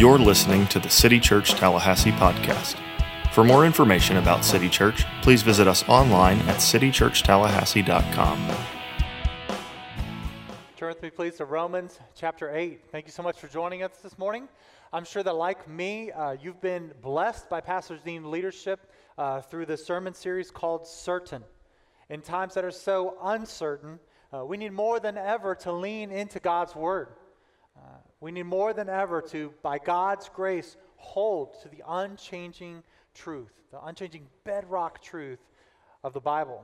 You're listening to the City Church Tallahassee podcast. For more information about City Church, please visit us online at citychurchtallahassee.com. Turn with me, please, to Romans chapter 8. Thank you so much for joining us this morning. I'm sure that, like me, uh, you've been blessed by Pastor Dean's leadership uh, through the sermon series called Certain. In times that are so uncertain, uh, we need more than ever to lean into God's Word. We need more than ever to, by God's grace, hold to the unchanging truth, the unchanging bedrock truth of the Bible.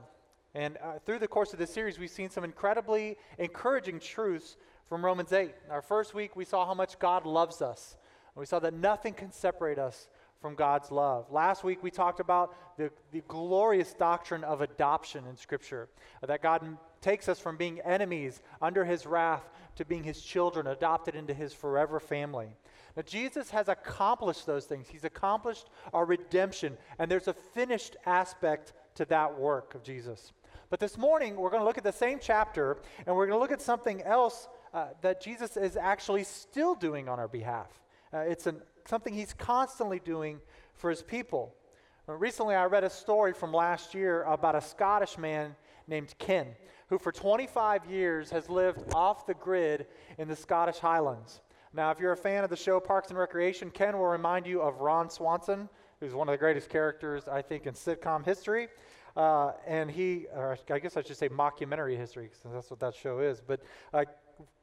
And uh, through the course of this series, we've seen some incredibly encouraging truths from Romans 8. Our first week, we saw how much God loves us. and We saw that nothing can separate us from God's love. Last week, we talked about the, the glorious doctrine of adoption in Scripture, that God takes us from being enemies under his wrath to being his children, adopted into his forever family. Now, Jesus has accomplished those things. He's accomplished our redemption, and there's a finished aspect to that work of Jesus. But this morning, we're going to look at the same chapter, and we're going to look at something else uh, that Jesus is actually still doing on our behalf. Uh, it's an, something he's constantly doing for his people. Recently, I read a story from last year about a Scottish man named Ken who for 25 years has lived off the grid in the Scottish Highlands. Now, if you're a fan of the show Parks and Recreation, Ken will remind you of Ron Swanson, who's one of the greatest characters, I think, in sitcom history. Uh, and he, or I guess I should say mockumentary history, because that's what that show is. But uh,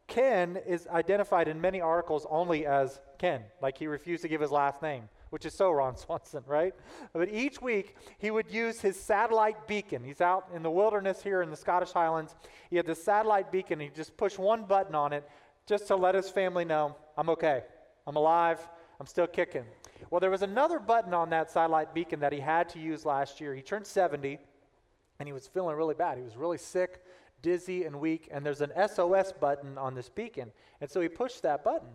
Ken is identified in many articles only as Ken, like he refused to give his last name which is so Ron Swanson, right? But each week he would use his satellite beacon. He's out in the wilderness here in the Scottish Highlands. He had this satellite beacon. He just pushed one button on it just to let his family know, I'm okay. I'm alive. I'm still kicking. Well, there was another button on that satellite beacon that he had to use last year. He turned 70 and he was feeling really bad. He was really sick, dizzy, and weak. And there's an SOS button on this beacon. And so he pushed that button.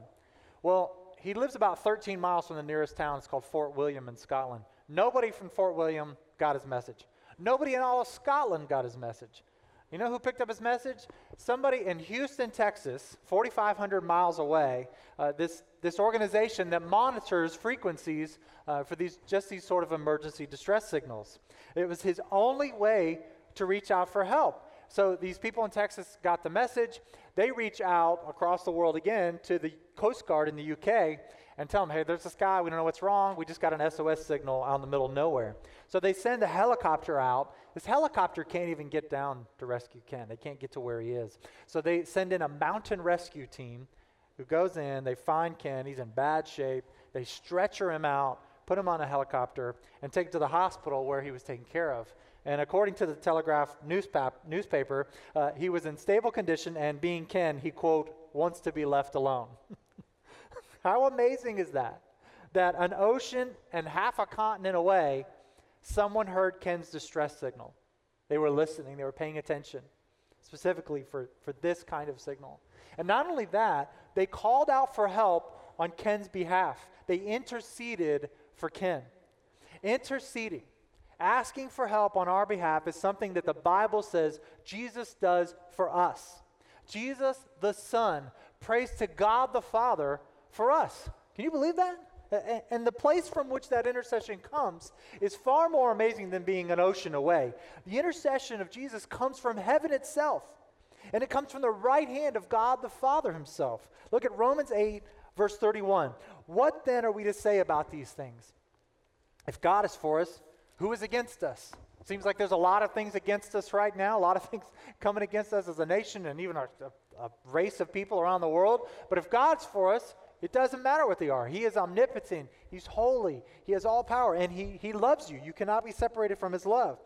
Well, he lives about 13 miles from the nearest town. It's called Fort William in Scotland. Nobody from Fort William got his message. Nobody in all of Scotland got his message. You know who picked up his message? Somebody in Houston, Texas, 4,500 miles away. Uh, this this organization that monitors frequencies uh, for these just these sort of emergency distress signals. It was his only way to reach out for help. So these people in Texas got the message. They reach out across the world again to the Coast Guard in the UK and tell them, hey, there's this guy. We don't know what's wrong. We just got an SOS signal out in the middle of nowhere. So they send a helicopter out. This helicopter can't even get down to rescue Ken. They can't get to where he is. So they send in a mountain rescue team who goes in. They find Ken. He's in bad shape. They stretcher him out, put him on a helicopter, and take him to the hospital where he was taken care of. And according to the Telegraph newspaper, uh, he was in stable condition, and being Ken, he, quote, wants to be left alone. How amazing is that? That an ocean and half a continent away, someone heard Ken's distress signal. They were listening, they were paying attention, specifically for, for this kind of signal. And not only that, they called out for help on Ken's behalf. They interceded for Ken. Interceding asking for help on our behalf is something that the Bible says Jesus does for us. Jesus, the Son, prays to God the Father for us. Can you believe that? And the place from which that intercession comes is far more amazing than being an ocean away. The intercession of Jesus comes from heaven itself, and it comes from the right hand of God the Father Himself. Look at Romans 8, verse 31. What then are we to say about these things? If God is for us, who is against us? Seems like there's a lot of things against us right now, a lot of things coming against us as a nation and even a, a race of people around the world. But if God's for us, it doesn't matter what they are. He is omnipotent, He's holy, He has all power, and He, he loves you. You cannot be separated from His love.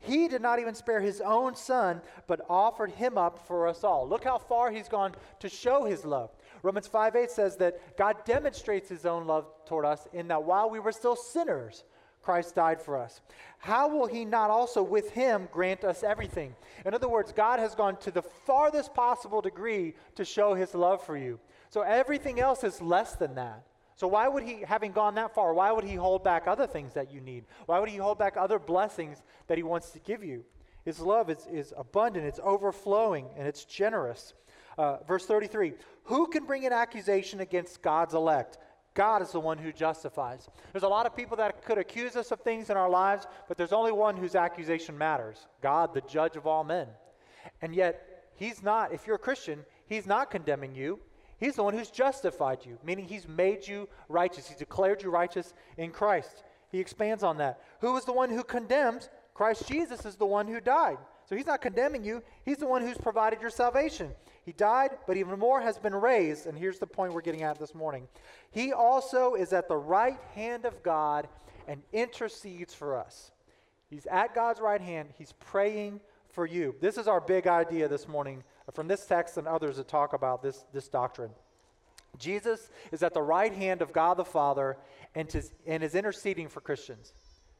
He did not even spare His own Son, but offered Him up for us all. Look how far He's gone to show His love. Romans 5 8 says that God demonstrates His own love toward us in that while we were still sinners, Christ died for us. How will he not also with him grant us everything? In other words, God has gone to the farthest possible degree to show his love for you. So everything else is less than that. So why would he, having gone that far, why would he hold back other things that you need? Why would he hold back other blessings that he wants to give you? His love is, is abundant, it's overflowing, and it's generous. Uh, verse 33 Who can bring an accusation against God's elect? God is the one who justifies. There's a lot of people that could accuse us of things in our lives, but there's only one whose accusation matters God, the judge of all men. And yet, He's not, if you're a Christian, He's not condemning you. He's the one who's justified you, meaning He's made you righteous. He's declared you righteous in Christ. He expands on that. Who is the one who condemns? Christ Jesus is the one who died. So He's not condemning you, He's the one who's provided your salvation. He died, but even more has been raised. And here's the point we're getting at this morning. He also is at the right hand of God and intercedes for us. He's at God's right hand, He's praying for you. This is our big idea this morning from this text and others that talk about this, this doctrine. Jesus is at the right hand of God the Father and, to, and is interceding for Christians.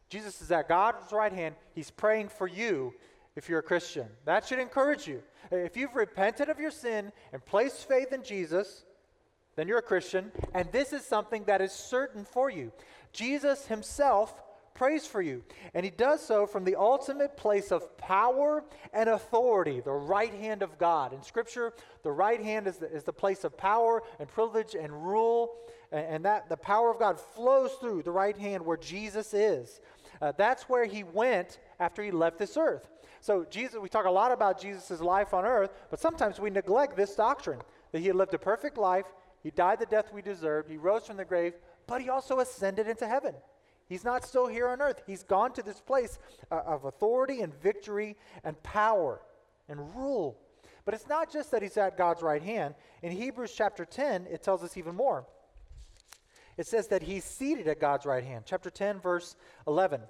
Jesus is at God's right hand. He's praying for you if you're a Christian. That should encourage you. If you've repented of your sin and placed faith in Jesus, then you're a Christian, and this is something that is certain for you. Jesus himself prays for you, and he does so from the ultimate place of power and authority, the right hand of God. In Scripture, the right hand is the, is the place of power and privilege and rule, and, and that the power of God flows through the right hand where Jesus is. Uh, that's where he went after he left this earth. So, Jesus, we talk a lot about Jesus' life on earth, but sometimes we neglect this doctrine that he lived a perfect life, he died the death we deserved, he rose from the grave, but he also ascended into heaven. He's not still here on earth. He's gone to this place uh, of authority and victory and power and rule. But it's not just that he's at God's right hand. In Hebrews chapter 10, it tells us even more. It says that he's seated at God's right hand. Chapter 10, verse 11.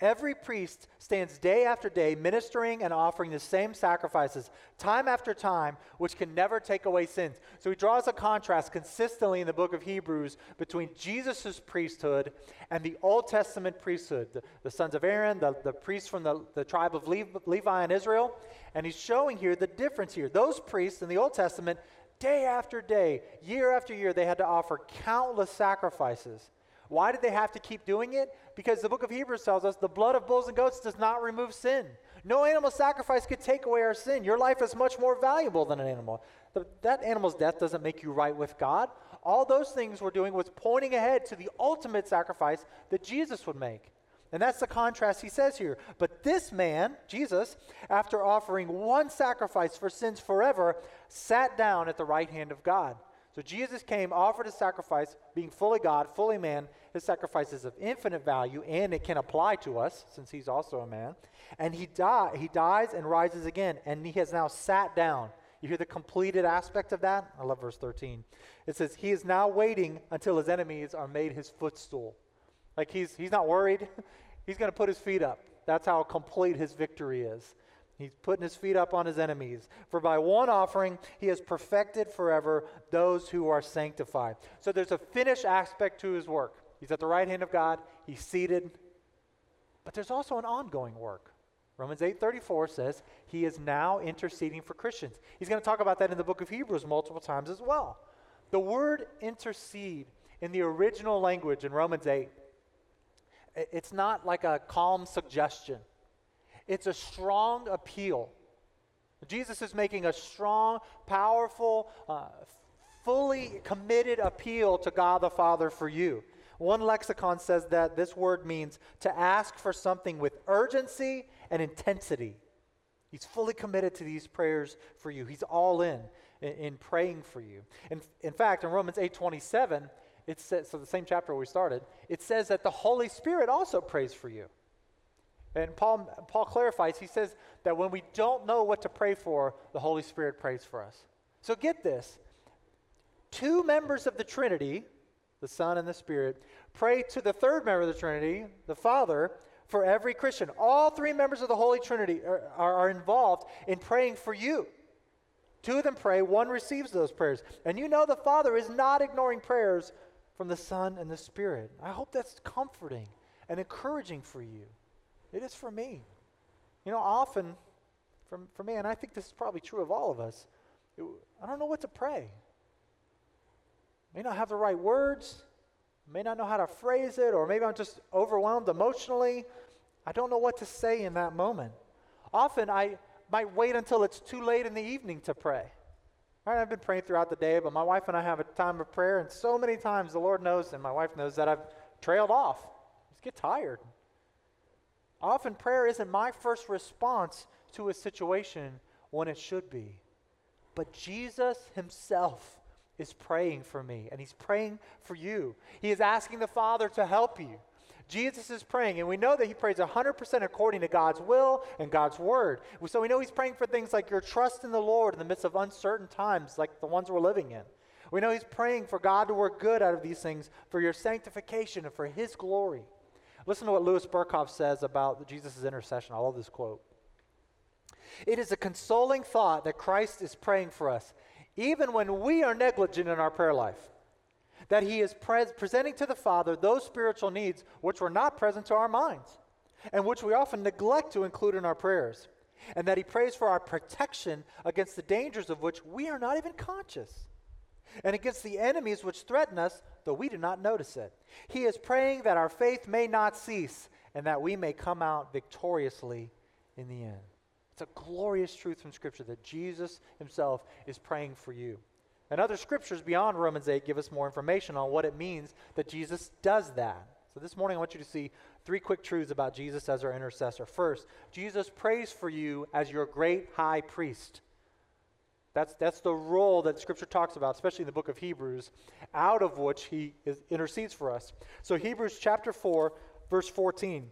Every priest stands day after day ministering and offering the same sacrifices, time after time, which can never take away sins. So he draws a contrast consistently in the book of Hebrews between Jesus' priesthood and the Old Testament priesthood, the, the sons of Aaron, the, the priests from the, the tribe of Levi in Israel. And he's showing here the difference here. Those priests in the Old Testament, day after day, year after year, they had to offer countless sacrifices. Why did they have to keep doing it? Because the book of Hebrews tells us the blood of bulls and goats does not remove sin. No animal sacrifice could take away our sin. Your life is much more valuable than an animal. The, that animal's death doesn't make you right with God. All those things we're doing was pointing ahead to the ultimate sacrifice that Jesus would make. And that's the contrast he says here. But this man, Jesus, after offering one sacrifice for sins forever, sat down at the right hand of God. So Jesus came, offered a sacrifice, being fully God, fully man. His sacrifice is of infinite value, and it can apply to us since he's also a man. And he, die, he dies and rises again, and he has now sat down. You hear the completed aspect of that? I love verse 13. It says, He is now waiting until his enemies are made his footstool. Like he's, he's not worried. he's going to put his feet up. That's how complete his victory is. He's putting his feet up on his enemies. For by one offering, he has perfected forever those who are sanctified. So there's a finished aspect to his work. He's at the right hand of God, he's seated. But there's also an ongoing work. Romans 8:34 says he is now interceding for Christians. He's going to talk about that in the book of Hebrews multiple times as well. The word intercede in the original language in Romans 8 it's not like a calm suggestion. It's a strong appeal. Jesus is making a strong, powerful, uh, fully committed appeal to God the Father for you. One lexicon says that this word means to ask for something with urgency and intensity. He's fully committed to these prayers for you. He's all in in, in praying for you. In, in fact, in Romans 8:27, it says so the same chapter we started, it says that the Holy Spirit also prays for you. And Paul, Paul clarifies, he says that when we don't know what to pray for, the Holy Spirit prays for us. So get this two members of the Trinity, the Son and the Spirit, pray to the third member of the Trinity, the Father, for every Christian. All three members of the Holy Trinity are, are, are involved in praying for you. Two of them pray, one receives those prayers. And you know the Father is not ignoring prayers from the Son and the Spirit. I hope that's comforting and encouraging for you. It is for me. You know, often, for, for me, and I think this is probably true of all of us, it, I don't know what to pray. May not have the right words, may not know how to phrase it, or maybe I'm just overwhelmed emotionally. I don't know what to say in that moment. Often I might wait until it's too late in the evening to pray. Right, I've been praying throughout the day, but my wife and I have a time of prayer, and so many times the Lord knows, and my wife knows that I've trailed off. I just get tired. Often prayer isn't my first response to a situation when it should be. But Jesus himself is praying for me, and he's praying for you. He is asking the Father to help you. Jesus is praying, and we know that he prays 100% according to God's will and God's word. So we know he's praying for things like your trust in the Lord in the midst of uncertain times, like the ones we're living in. We know he's praying for God to work good out of these things for your sanctification and for his glory. Listen to what Louis Berkhof says about Jesus' intercession. I love this quote. It is a consoling thought that Christ is praying for us, even when we are negligent in our prayer life. That he is presenting to the Father those spiritual needs which were not present to our minds, and which we often neglect to include in our prayers. And that he prays for our protection against the dangers of which we are not even conscious and against the enemies which threaten us, though we do not notice it. He is praying that our faith may not cease and that we may come out victoriously in the end. It's a glorious truth from Scripture that Jesus himself is praying for you. And other scriptures beyond Romans 8 give us more information on what it means that Jesus does that. So this morning I want you to see three quick truths about Jesus as our intercessor. First, Jesus prays for you as your great high priest. That's, that's the role that Scripture talks about, especially in the book of Hebrews, out of which he is, intercedes for us. So, Hebrews chapter 4, verse 14.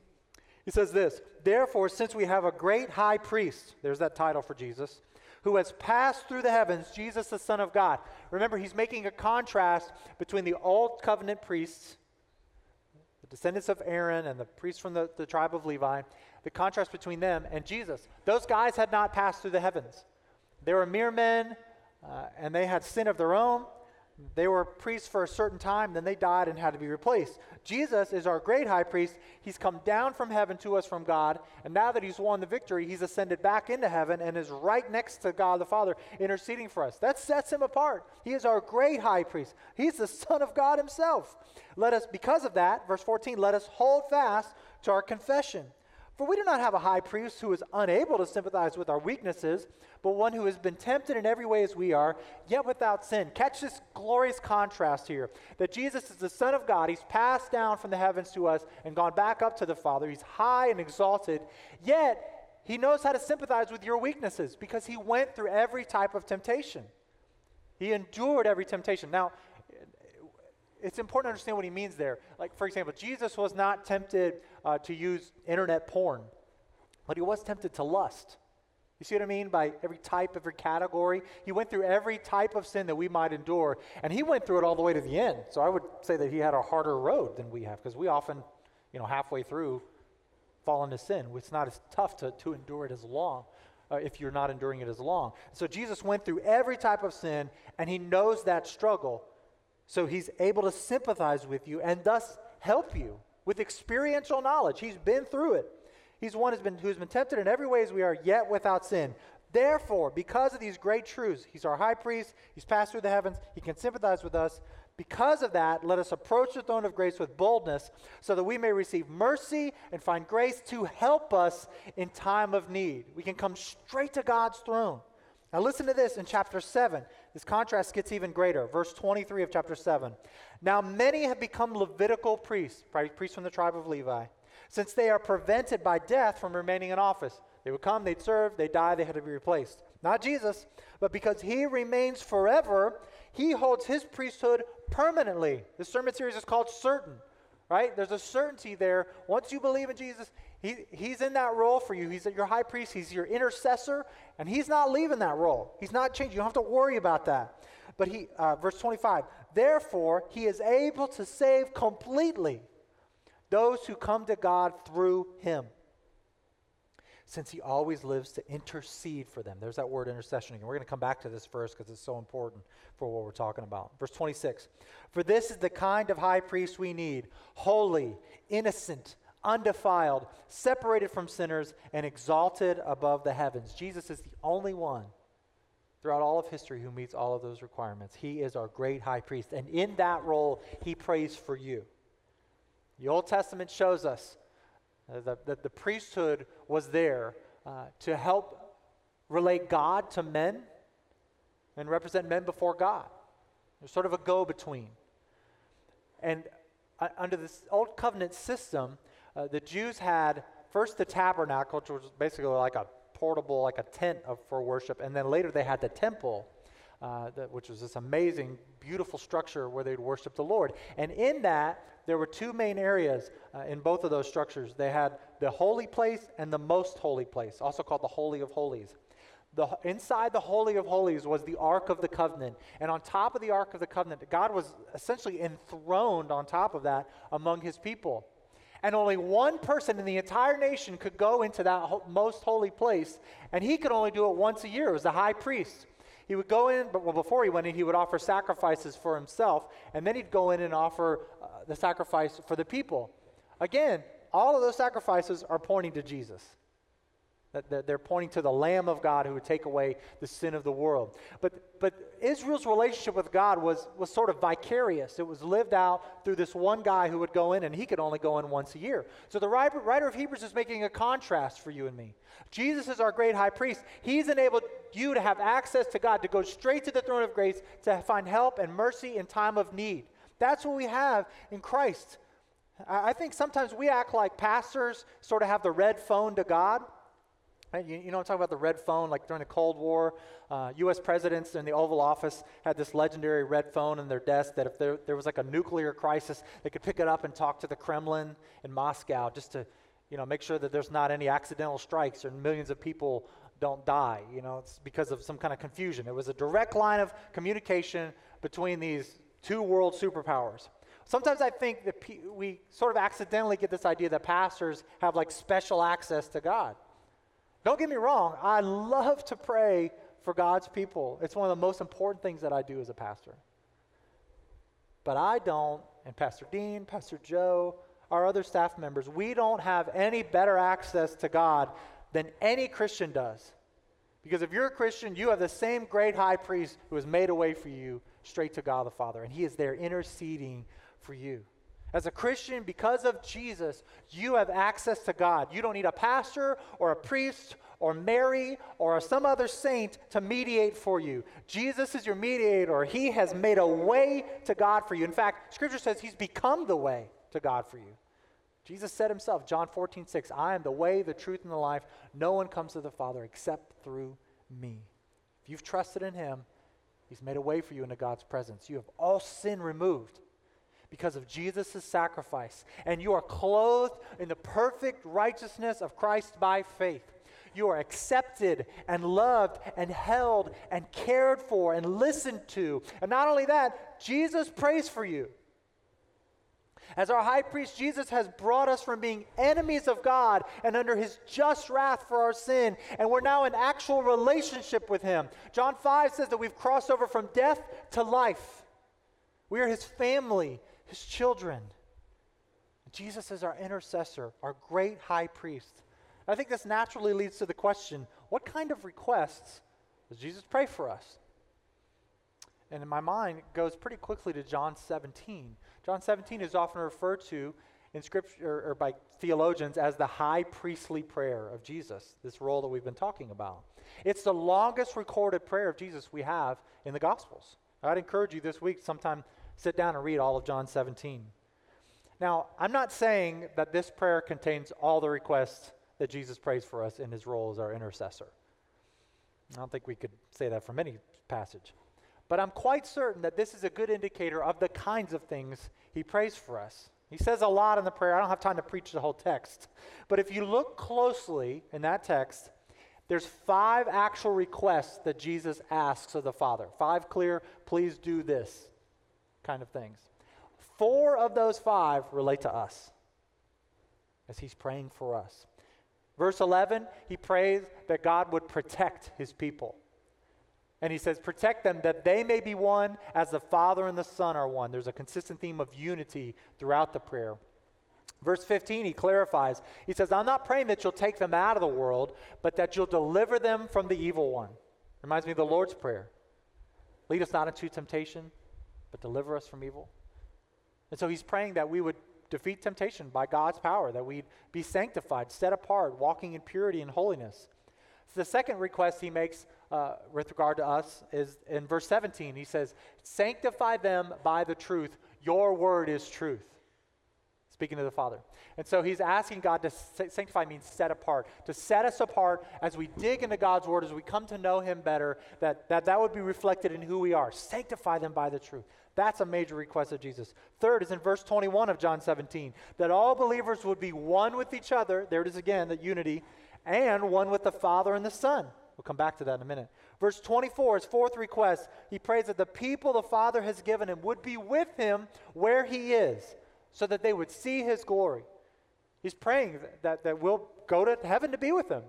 He says this Therefore, since we have a great high priest, there's that title for Jesus, who has passed through the heavens, Jesus, the Son of God. Remember, he's making a contrast between the old covenant priests, the descendants of Aaron, and the priests from the, the tribe of Levi, the contrast between them and Jesus. Those guys had not passed through the heavens. They were mere men, uh, and they had sin of their own. They were priests for a certain time, then they died and had to be replaced. Jesus is our great high priest. He's come down from heaven to us from God, and now that he's won the victory, he's ascended back into heaven and is right next to God the Father, interceding for us. That sets him apart. He is our great high priest. He's the Son of God himself. Let us, because of that, verse 14, let us hold fast to our confession. For we do not have a high priest who is unable to sympathize with our weaknesses, but one who has been tempted in every way as we are, yet without sin. Catch this glorious contrast here that Jesus is the Son of God. He's passed down from the heavens to us and gone back up to the Father. He's high and exalted, yet he knows how to sympathize with your weaknesses because he went through every type of temptation. He endured every temptation. Now, it's important to understand what he means there. Like, for example, Jesus was not tempted uh, to use internet porn, but he was tempted to lust. You see what I mean? By every type, every category. He went through every type of sin that we might endure, and he went through it all the way to the end. So I would say that he had a harder road than we have, because we often, you know, halfway through fall into sin. It's not as tough to, to endure it as long. Uh, if you're not enduring it as long. So Jesus went through every type of sin, and he knows that struggle. So he's able to sympathize with you and thus help you with experiential knowledge. He's been through it. He's one who's been, who's been tempted in every way as we are, yet without sin. Therefore, because of these great truths, he's our high priest, he's passed through the heavens, he can sympathize with us. Because of that, let us approach the throne of grace with boldness so that we may receive mercy and find grace to help us in time of need. We can come straight to God's throne. Now, listen to this in chapter 7. This contrast gets even greater. Verse 23 of chapter 7. Now, many have become Levitical priests, priests from the tribe of Levi, since they are prevented by death from remaining in office. They would come, they'd serve, they'd die, they had to be replaced. Not Jesus, but because he remains forever, he holds his priesthood permanently. This sermon series is called Certain, right? There's a certainty there. Once you believe in Jesus, he, he's in that role for you. He's your high priest, he's your intercessor, and he's not leaving that role. He's not changing. You don't have to worry about that. But he, uh, verse 25, therefore, he is able to save completely those who come to God through him, since he always lives to intercede for them. There's that word intercession again. We're going to come back to this verse because it's so important for what we're talking about. Verse 26 For this is the kind of high priest we need holy, innocent, undefiled, separated from sinners, and exalted above the heavens. Jesus is the only one throughout all of history who meets all of those requirements. He is our great high priest, and in that role, he prays for you. The Old Testament shows us that, that, the priesthood was there uh, to help relate God to men and represent men before God. They're sort of a go between. And uh, under this old covenant system, uh, the Jews had first the tabernacle, which was basically like a portable, like a tent of, for worship, and then later they had the temple, uh, that, which was this amazing, beautiful structure where they'd worship the Lord. And in that, there were two main areas uh, in both of those structures. They had the holy place and the most holy place, also called the Holy of Holies. The, inside the Holy of Holies was the Ark of the Covenant. And on top of the Ark of the Covenant, God was essentially enthroned on top of that among his people. And only one person in the entire nation could go into that ho- most holy place, and he could only do it once a year. It was the high priest. He would go in, but well, before he went in, he would offer sacrifices for himself, and then he'd go in and offer uh, the sacrifice for the people. Again, all of those sacrifices are pointing to Jesus. They're pointing to the Lamb of God who would take away the sin of the world. But, but Israel's relationship with God was, was sort of vicarious. It was lived out through this one guy who would go in, and he could only go in once a year. So the writer of Hebrews is making a contrast for you and me. Jesus is our great high priest. He's enabled you to have access to God, to go straight to the throne of grace, to find help and mercy in time of need. That's what we have in Christ. I think sometimes we act like pastors sort of have the red phone to God. You, you know, I'm talking about the red phone, like during the Cold War. Uh, U.S. presidents in the Oval Office had this legendary red phone in their desk that if there, there was like a nuclear crisis, they could pick it up and talk to the Kremlin in Moscow just to, you know, make sure that there's not any accidental strikes or millions of people don't die. You know, it's because of some kind of confusion. It was a direct line of communication between these two world superpowers. Sometimes I think that we sort of accidentally get this idea that pastors have like special access to God. Don't get me wrong, I love to pray for God's people. It's one of the most important things that I do as a pastor. But I don't, and Pastor Dean, Pastor Joe, our other staff members, we don't have any better access to God than any Christian does. Because if you're a Christian, you have the same great high priest who has made a way for you straight to God the Father, and he is there interceding for you. As a Christian, because of Jesus, you have access to God. You don't need a pastor or a priest or Mary or some other saint to mediate for you. Jesus is your mediator. He has made a way to God for you. In fact, Scripture says He's become the way to God for you. Jesus said Himself, John 14, 6, I am the way, the truth, and the life. No one comes to the Father except through me. If you've trusted in Him, He's made a way for you into God's presence. You have all sin removed because of Jesus' sacrifice. And you are clothed in the perfect righteousness of Christ by faith. You are accepted and loved and held and cared for and listened to. And not only that, Jesus prays for you. As our high priest, Jesus has brought us from being enemies of God and under his just wrath for our sin, and we're now in actual relationship with him. John 5 says that we've crossed over from death to life. We are his family, his children. Jesus is our intercessor, our great high priest. I think this naturally leads to the question what kind of requests does Jesus pray for us? And in my mind, it goes pretty quickly to John 17. John 17 is often referred to in Scripture or, by theologians as the high priestly prayer of Jesus, this role that we've been talking about. It's the longest recorded prayer of Jesus we have in the Gospels. I'd encourage you this week sometime sit down and read all of John 17. Now, I'm not saying that this prayer contains all the requests that Jesus prays for us in his role as our intercessor. I don't think we could say that from any passage. But I'm quite certain that this is a good indicator of the kinds of things he prays for us. He says a lot in the prayer. I don't have time to preach the whole text. But if you look closely in that text, there's five actual requests that Jesus asks of the Father. Five clear, please do this kind of things. Four of those five relate to us as he's praying for us. Verse 11, he prays that God would protect his people. And he says, Protect them that they may be one as the Father and the Son are one. There's a consistent theme of unity throughout the prayer. Verse 15, he clarifies. He says, I'm not praying that you'll take them out of the world, but that you'll deliver them from the evil one. Reminds me of the Lord's Prayer. Lead us not into temptation, but deliver us from evil. And so he's praying that we would defeat temptation by God's power, that we'd be sanctified, set apart, walking in purity and holiness. So the second request he makes uh, with regard to us is in verse 17. He says, Sanctify them by the truth. Your word is truth. Speaking to the Father. And so he's asking God to sanctify means set apart, to set us apart as we dig into God's word, as we come to know him better, that that, that would be reflected in who we are. Sanctify them by the truth. That's a major request of Jesus. Third is in verse 21 of John 17, that all believers would be one with each other. There it is again, that unity, and one with the Father and the Son. We'll come back to that in a minute. Verse 24, his fourth request, he prays that the people the Father has given him would be with him where he is, so that they would see his glory. He's praying that, that we'll go to heaven to be with him.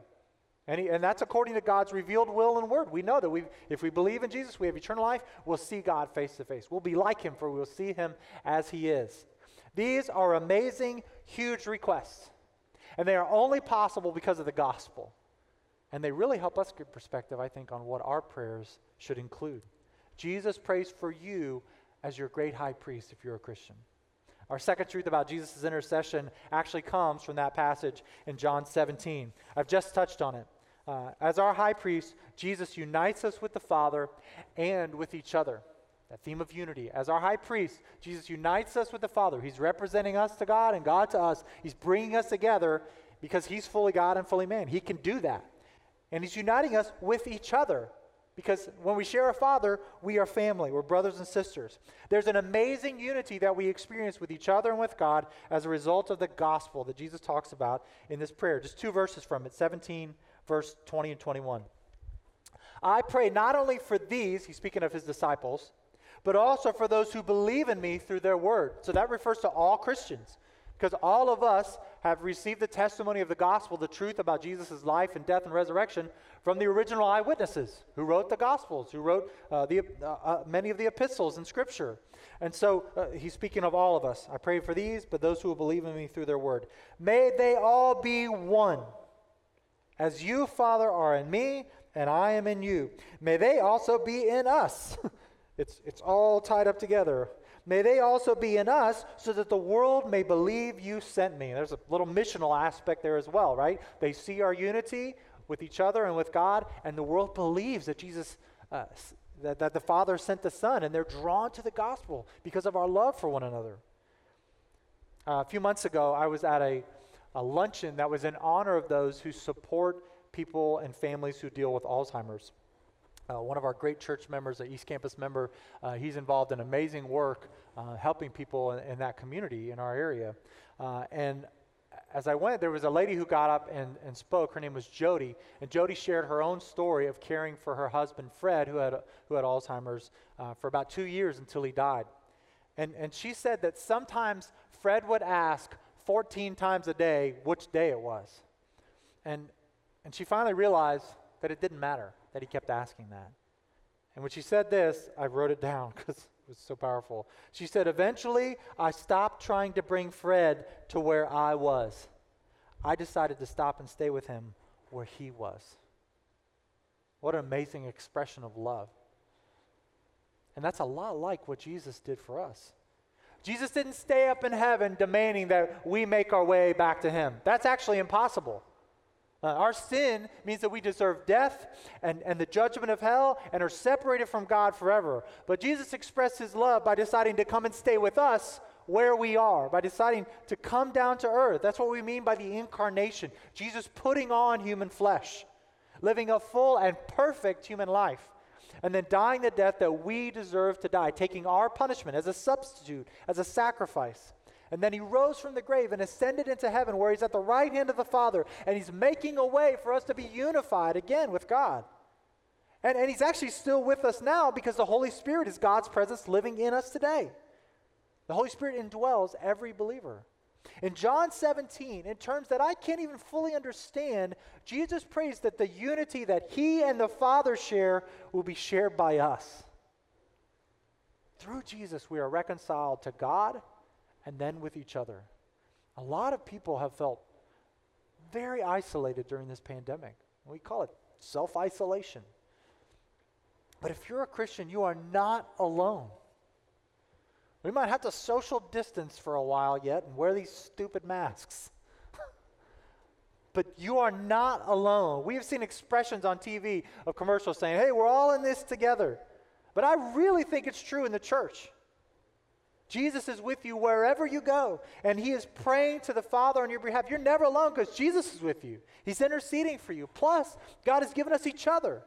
And, he, and that's according to God's revealed will and word. We know that we, if we believe in Jesus, we have eternal life. We'll see God face to face. We'll be like him, for we'll see him as he is. These are amazing, huge requests. And they are only possible because of the gospel. And they really help us get perspective, I think, on what our prayers should include. Jesus prays for you as your great high priest if you're a Christian. Our second truth about Jesus' intercession actually comes from that passage in John 17. I've just touched on it. Uh, as our high priest, Jesus unites us with the Father and with each other. That theme of unity. As our high priest, Jesus unites us with the Father. He's representing us to God and God to us. He's bringing us together because He's fully God and fully man. He can do that. And He's uniting us with each other because when we share a father, we are family. We're brothers and sisters. There's an amazing unity that we experience with each other and with God as a result of the gospel that Jesus talks about in this prayer. Just two verses from it 17, verse 20 and 21. I pray not only for these, he's speaking of his disciples, but also for those who believe in me through their word. So that refers to all Christians. Because all of us have received the testimony of the gospel, the truth about Jesus' life and death and resurrection from the original eyewitnesses who wrote the gospels, who wrote uh, the, uh, uh, many of the epistles in Scripture. And so uh, he's speaking of all of us. I pray for these, but those who will believe in me through their word. May they all be one. As you, Father, are in me, and I am in you. May they also be in us. it's, it's all tied up together. May they also be in us so that the world may believe you sent me. There's a little missional aspect there as well, right? They see our unity with each other and with God, and the world believes that Jesus, uh, that, that the Father sent the Son, and they're drawn to the gospel because of our love for one another. Uh, a few months ago, I was at a, a luncheon that was in honor of those who support people and families who deal with Alzheimer's. Uh, one of our great church members, an East Campus member, uh, he's involved in amazing work uh, helping people in, in, that community in our area. Uh, and as I went, there was a lady who got up and, and spoke. Her name was Jody. And Jody shared her own story of caring for her husband, Fred, who had, who had Alzheimer's, uh, for about two years until he died. And, and she said that sometimes Fred would ask 14 times a day which day it was. And, and she finally realized that it didn't matter that he kept asking that. And when she said this, I wrote it down because it was so powerful. She said, Eventually, I stopped trying to bring Fred to where I was. I decided to stop and stay with him where he was. What an amazing expression of love. And that's a lot like what Jesus did for us. Jesus didn't stay up in heaven demanding that we make our way back to him. That's actually impossible. Uh, our sin means that we deserve death and, and the judgment of hell and are separated from God forever. But Jesus expressed his love by deciding to come and stay with us where we are, by deciding to come down to earth. That's what we mean by the incarnation. Jesus putting on human flesh, living a full and perfect human life, and then dying the death that we deserve to die, taking our punishment as a substitute, as a sacrifice. And then he rose from the grave and ascended into heaven, where he's at the right hand of the Father, and he's making a way for us to be unified again with God. And, and he's actually still with us now because the Holy Spirit is God's presence living in us today. The Holy Spirit indwells every believer. In John 17, in terms that I can't even fully understand, Jesus prays that the unity that he and the Father share will be shared by us. Through Jesus, we are reconciled to God and then with each other. A lot of people have felt very isolated during this pandemic. We call it self isolation. But if you're a Christian, you are not alone. We might have to social distance for a while yet and wear these stupid masks. but you are not alone. We have seen expressions on TV of commercials saying, hey, we're all in this together. But I really think it's true in the church. Jesus is with you wherever you go, and He is praying to the Father on your behalf. You're never alone because Jesus is with you. He's interceding for you. Plus, God has given us each other.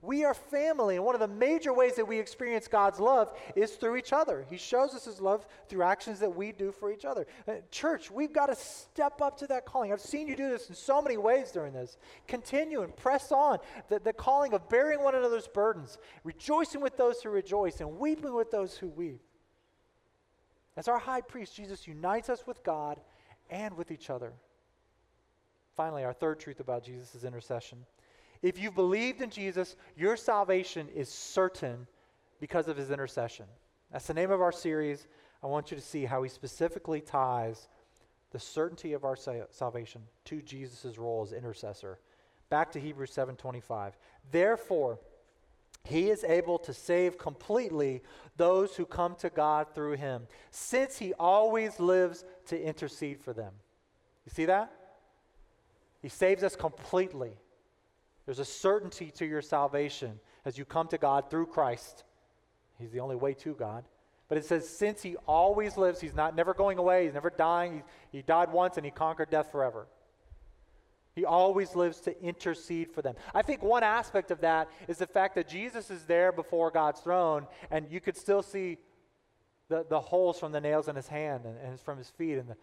We are family, and one of the major ways that we experience God's love is through each other. He shows us His love through actions that we do for each other. Uh, church, we've got to step up to that calling. I've seen you do this in so many ways during this. Continue and press on the, the calling of bearing one another's burdens, rejoicing with those who rejoice, and weeping with those who weep. As our high priest, Jesus unites us with God and with each other. Finally, our third truth about Jesus' intercession if you've believed in Jesus, your salvation is certain because of his intercession. That's the name of our series. I want you to see how he specifically ties the certainty of our salvation to Jesus' role as intercessor. Back to Hebrews 7:25. Therefore, he is able to save completely those who come to God through him, since he always lives to intercede for them. You see that? He saves us completely. There's a certainty to your salvation as you come to God through Christ. He's the only way to God. But it says, since he always lives, he's not never going away, he's never dying. He, he died once and he conquered death forever. He always lives to intercede for them. I think one aspect of that is the fact that Jesus is there before God's throne, and you could still see the, the holes from the nails in his hand and, and from his feet and the,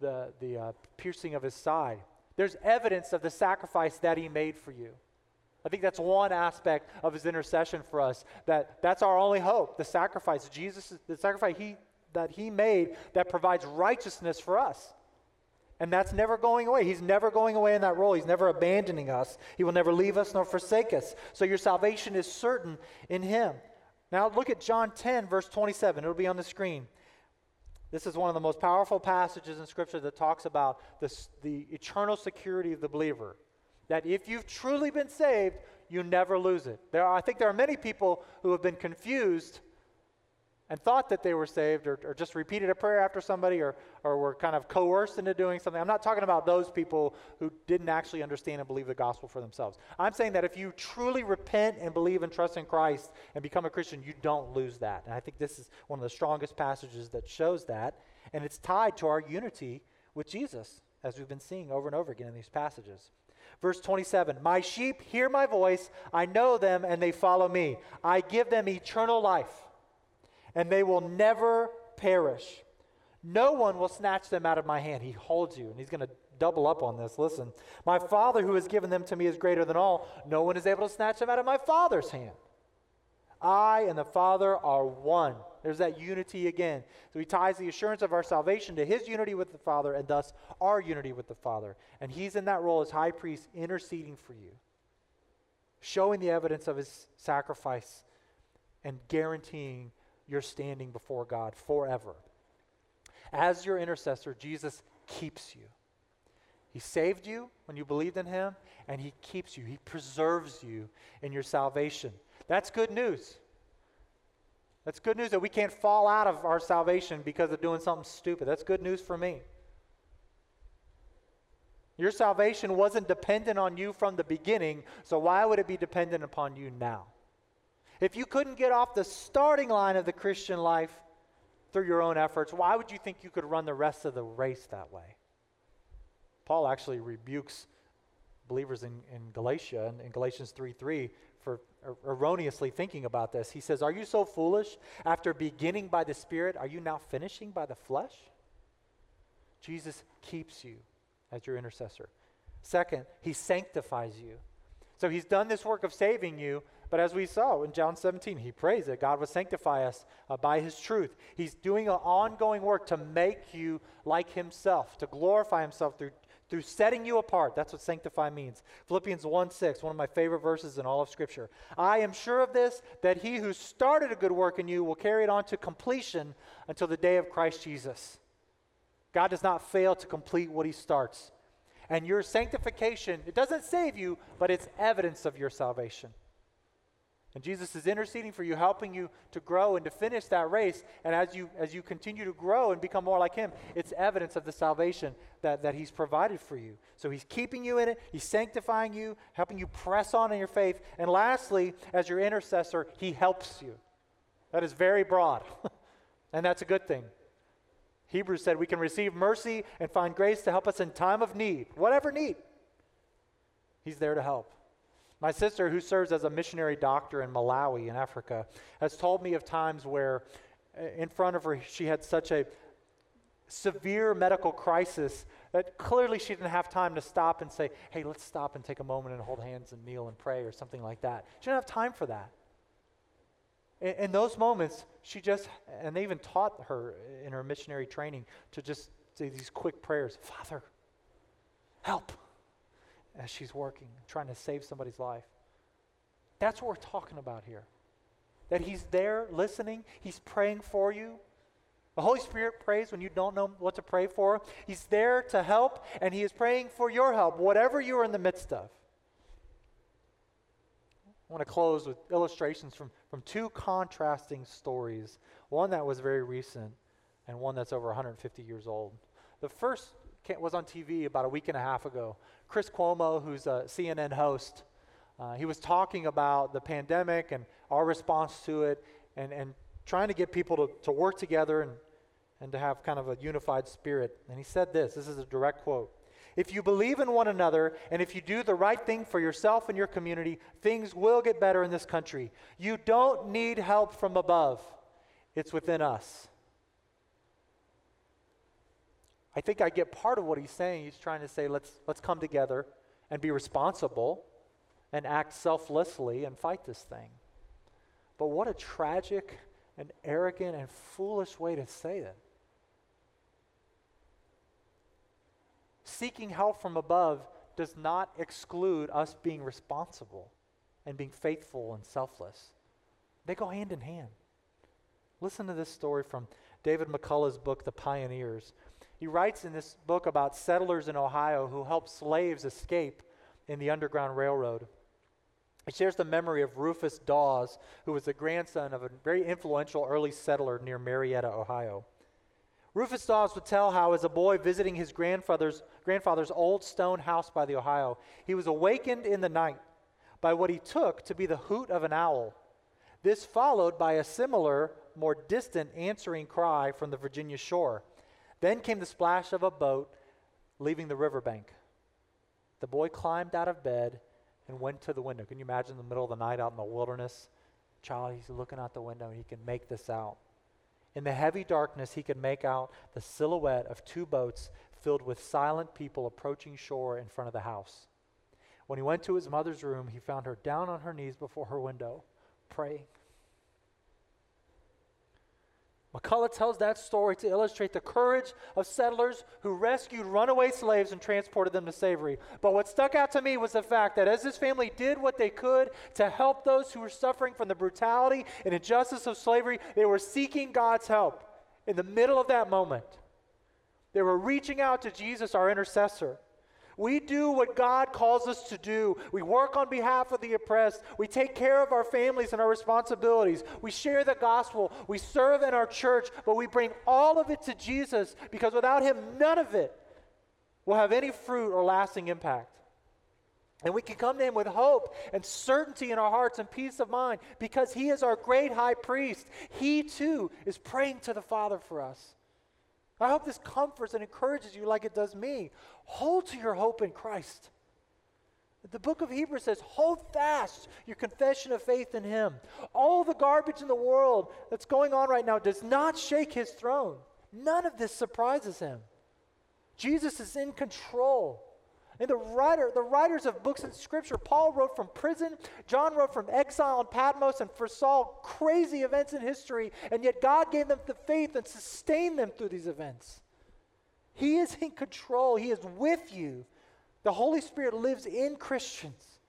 the, the uh, piercing of his side. There's evidence of the sacrifice that he made for you. I think that's one aspect of his intercession for us. That that's our only hope. The sacrifice, Jesus, the sacrifice he that he made that provides righteousness for us. And that's never going away. He's never going away in that role. He's never abandoning us. He will never leave us nor forsake us. So your salvation is certain in him. Now look at John 10, verse 27. It'll be on the screen. This is one of the most powerful passages in Scripture that talks about the eternal security of the believer that if you've truly been saved, you never lose it. There are, I think there are many people who have been confused and thought that they were saved or, or just repeated a prayer after somebody or, or were kind of coerced into doing something. I'm not talking about those people who didn't actually understand and believe the gospel for themselves. I'm saying that if you truly repent and believe and trust in Christ and become a Christian, you don't lose that. And I think this is one of the strongest passages that shows that. And it's tied to our unity with Jesus, as we've been seeing over and over again in these passages. Verse 27 My sheep hear my voice, I know them, and they follow me. I give them eternal life, and they will never perish. No one will snatch them out of my hand. He holds you, and he's going to double up on this. Listen, my Father who has given them to me is greater than all. No one is able to snatch them out of my Father's hand. I and the Father are one. There's that unity again. So he ties the assurance of our salvation to his unity with the Father and thus our unity with the Father. And he's in that role as high priest interceding for you, showing the evidence of his sacrifice and guaranteeing your standing before God forever. As your intercessor, Jesus keeps you. He saved you when you believed in him, and he keeps you. He preserves you in your salvation. That's good news. That's good news that we can't fall out of our salvation because of doing something stupid. That's good news for me. Your salvation wasn't dependent on you from the beginning, so why would it be dependent upon you now? If you couldn't get off the starting line of the Christian life through your own efforts, why would you think you could run the rest of the race that way? Paul actually rebukes believers in, in Galatia, in, in Galatians 3 3, for er, erroneously thinking about this. He says, Are you so foolish? After beginning by the Spirit, are you now finishing by the flesh? Jesus keeps you as your intercessor. Second, he sanctifies you. So he's done this work of saving you, but as we saw in John 17, he prays that God would sanctify us uh, by his truth. He's doing an ongoing work to make you like himself, to glorify himself through through setting you apart. That's what sanctify means. Philippians 1 6, one of my favorite verses in all of Scripture. I am sure of this, that he who started a good work in you will carry it on to completion until the day of Christ Jesus. God does not fail to complete what he starts. And your sanctification, it doesn't save you, but it's evidence of your salvation. And Jesus is interceding for you, helping you to grow and to finish that race. And as you, as you continue to grow and become more like Him, it's evidence of the salvation that, that He's provided for you. So He's keeping you in it, He's sanctifying you, helping you press on in your faith. And lastly, as your intercessor, He helps you. That is very broad, and that's a good thing. Hebrews said we can receive mercy and find grace to help us in time of need, whatever need. He's there to help. My sister, who serves as a missionary doctor in Malawi in Africa, has told me of times where uh, in front of her she had such a severe medical crisis that clearly she didn't have time to stop and say, hey, let's stop and take a moment and hold hands and kneel and pray or something like that. She didn't have time for that. In, in those moments, she just, and they even taught her in her missionary training to just say these quick prayers Father, help as she's working, trying to save somebody's life. That's what we're talking about here. That He's there listening, He's praying for you. The Holy Spirit prays when you don't know what to pray for. He's there to help, and He is praying for your help, whatever you are in the midst of. I want to close with illustrations from, from two contrasting stories one that was very recent and one that's over 150 years old. The first was on TV about a week and a half ago. Chris Cuomo, who's a CNN host, uh, he was talking about the pandemic and our response to it and, and trying to get people to, to work together and, and to have kind of a unified spirit. And he said this this is a direct quote. If you believe in one another and if you do the right thing for yourself and your community, things will get better in this country. You don't need help from above, it's within us. I think I get part of what he's saying. He's trying to say, let's, let's come together and be responsible and act selflessly and fight this thing. But what a tragic and arrogant and foolish way to say it. Seeking help from above does not exclude us being responsible and being faithful and selfless. They go hand in hand. Listen to this story from David McCullough's book, The Pioneers. He writes in this book about settlers in Ohio who helped slaves escape in the Underground Railroad. He shares the memory of Rufus Dawes, who was the grandson of a very influential early settler near Marietta, Ohio. Rufus Dawes would tell how, as a boy visiting his grandfather's, grandfather's old stone house by the Ohio, he was awakened in the night by what he took to be the hoot of an owl. This followed by a similar, more distant answering cry from the Virginia shore. Then came the splash of a boat leaving the riverbank. The boy climbed out of bed and went to the window. Can you imagine the middle of the night out in the wilderness? Child, he's looking out the window and he can make this out. In the heavy darkness, he could make out the silhouette of two boats filled with silent people approaching shore in front of the house. When he went to his mother's room, he found her down on her knees before her window, praying. McCullough tells that story to illustrate the courage of settlers who rescued runaway slaves and transported them to slavery. But what stuck out to me was the fact that as this family did what they could to help those who were suffering from the brutality and injustice of slavery, they were seeking God's help in the middle of that moment. They were reaching out to Jesus, our intercessor. We do what God calls us to do. We work on behalf of the oppressed. We take care of our families and our responsibilities. We share the gospel. We serve in our church, but we bring all of it to Jesus because without Him, none of it will have any fruit or lasting impact. And we can come to Him with hope and certainty in our hearts and peace of mind because He is our great high priest. He too is praying to the Father for us. I hope this comforts and encourages you like it does me. Hold to your hope in Christ. The book of Hebrews says, hold fast your confession of faith in Him. All the garbage in the world that's going on right now does not shake His throne. None of this surprises Him. Jesus is in control. And the writer, the writers of books in Scripture, Paul wrote from prison, John wrote from exile on Patmos, and foresaw crazy events in history, and yet God gave them the faith and sustained them through these events. He is in control, He is with you. The Holy Spirit lives in Christians.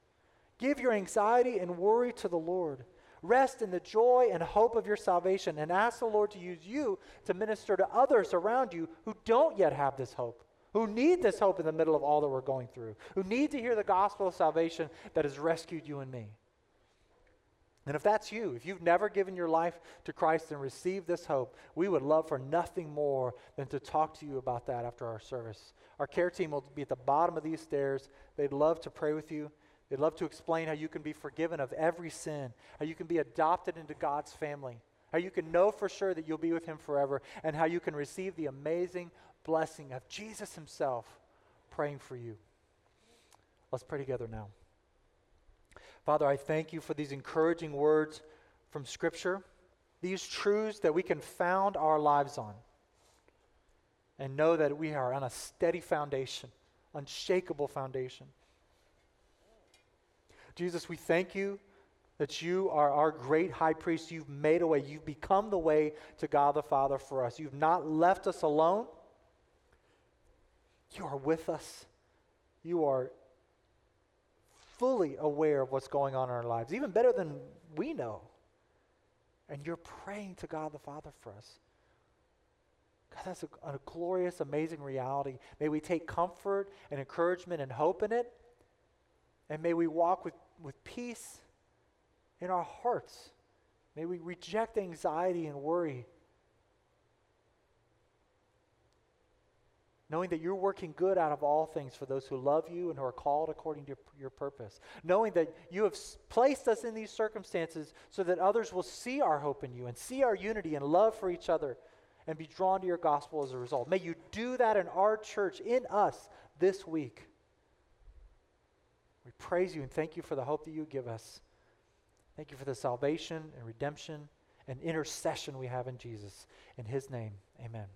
Give your anxiety and worry to the Lord. Rest in the joy and hope of your salvation, and ask the Lord to use you to minister to others around you who don't yet have this hope who need this hope in the middle of all that we're going through, who need to hear the gospel of salvation that has rescued you and me. And if that's you, if you've never given your life to Christ and received this hope, we would love for nothing more than to talk to you about that after our service. Our care team will be at the bottom of these stairs. They'd love to pray with you. They'd love to explain how you can be forgiven of every sin, how you can be adopted into God's family, how you can know for sure that you'll be with Him forever, and how you can receive the amazing blessing of Jesus Himself praying for you. Let's pray together now. Father, I thank you for these encouraging words from Scripture, these truths that we can found our lives on, and know that we are on a steady foundation, unshakable foundation. Jesus, we thank you that you are our great high priest. You've made a way. You've become the way to God the Father for us. You've not left us alone. You are with us. You are fully aware of what's going on in our lives, even better than we know. And you're praying to God the Father for us. God, that's a, a glorious, amazing reality. May we take comfort and encouragement and hope in it. And may we walk with, with peace in our hearts. May we reject anxiety and worry knowing that you're working good out of all things for those who love you and who are called according to your purpose, knowing that you have placed us in these circumstances so that others will see our hope in you and see our unity and love for each other and be drawn to your gospel as a result. May you do that in our church, in us, this week. We praise you and thank you for the hope that you give us. Thank you for the salvation and redemption and intercession we have in Jesus. In his name, amen.